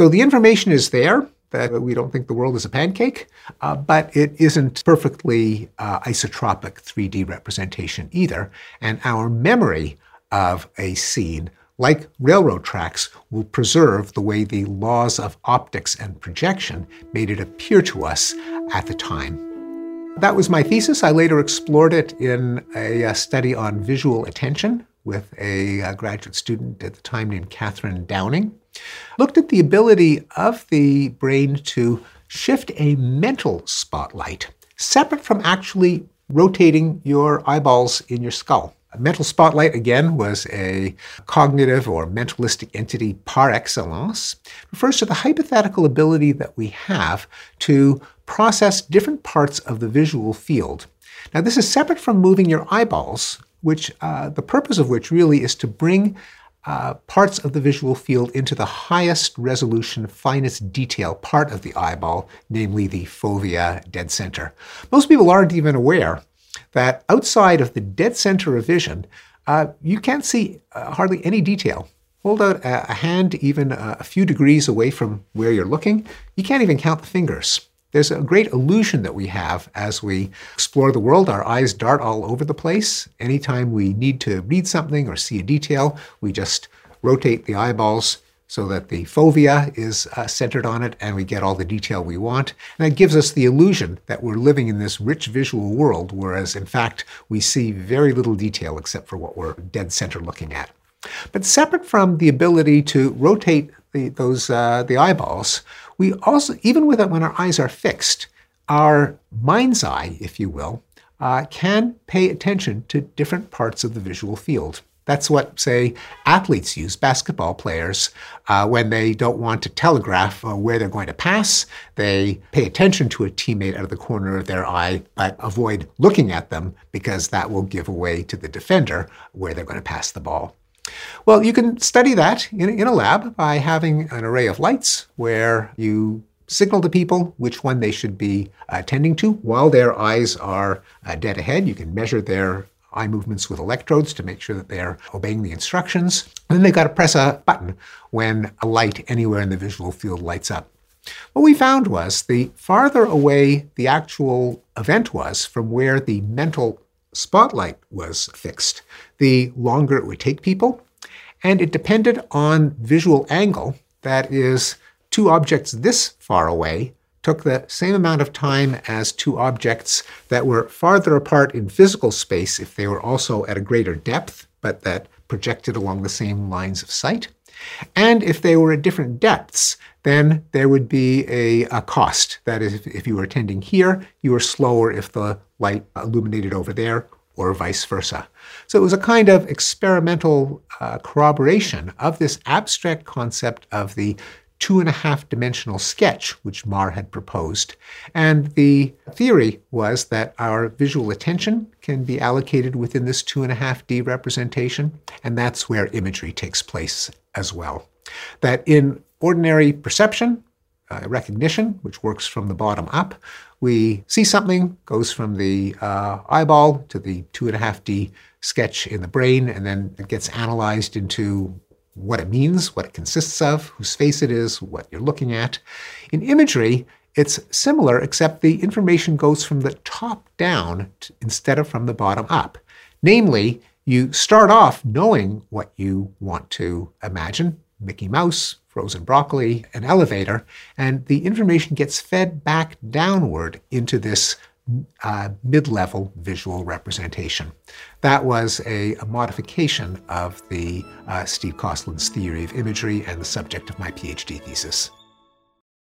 So the information is there that we don't think the world is a pancake, uh, but it isn't perfectly uh, isotropic 3D representation either. And our memory of a scene, like railroad tracks, will preserve the way the laws of optics and projection made it appear to us at the time. That was my thesis. I later explored it in a, a study on visual attention with a, a graduate student at the time named Catherine Downing. Looked at the ability of the brain to shift a mental spotlight separate from actually rotating your eyeballs in your skull. A mental spotlight, again, was a cognitive or mentalistic entity par excellence. Refers to the hypothetical ability that we have to process different parts of the visual field. Now, this is separate from moving your eyeballs, which uh, the purpose of which really is to bring uh, parts of the visual field into the highest resolution, finest detail part of the eyeball, namely the fovea dead center. Most people aren't even aware that outside of the dead center of vision, uh, you can't see uh, hardly any detail. Hold out a, a hand even a, a few degrees away from where you're looking, you can't even count the fingers. There's a great illusion that we have as we explore the world. Our eyes dart all over the place. Anytime we need to read something or see a detail, we just rotate the eyeballs so that the fovea is uh, centered on it and we get all the detail we want. And that gives us the illusion that we're living in this rich visual world, whereas in fact we see very little detail except for what we're dead center looking at. But separate from the ability to rotate the, those uh, the eyeballs, we also, even with it when our eyes are fixed, our mind's eye, if you will, uh, can pay attention to different parts of the visual field. That's what, say, athletes use, basketball players, uh, when they don't want to telegraph uh, where they're going to pass. They pay attention to a teammate out of the corner of their eye, but avoid looking at them because that will give away to the defender where they're going to pass the ball. Well, you can study that in, in a lab by having an array of lights where you signal to people which one they should be attending to while their eyes are uh, dead ahead. You can measure their eye movements with electrodes to make sure that they're obeying the instructions. And then they've got to press a button when a light anywhere in the visual field lights up. What we found was the farther away the actual event was from where the mental spotlight was fixed, the longer it would take people. And it depended on visual angle, that is, two objects this far away took the same amount of time as two objects that were farther apart in physical space if they were also at a greater depth, but that projected along the same lines of sight. And if they were at different depths, then there would be a, a cost. That is, if you were attending here, you were slower if the light illuminated over there, or vice versa. So it was a kind of experimental uh, corroboration of this abstract concept of the two and a half dimensional sketch which Marr had proposed. And the theory was that our visual attention can be allocated within this two and a half D representation, and that's where imagery takes place as well. That in ordinary perception, uh, recognition, which works from the bottom up, we see something, goes from the uh, eyeball to the two and a half D sketch in the brain, and then it gets analyzed into what it means, what it consists of, whose face it is, what you're looking at. In imagery, it's similar, except the information goes from the top down to, instead of from the bottom up. Namely, you start off knowing what you want to imagine Mickey Mouse, frozen broccoli, an elevator, and the information gets fed back downward into this uh, mid-level visual representation. That was a, a modification of the uh, Steve Kosslyn's theory of imagery and the subject of my PhD thesis.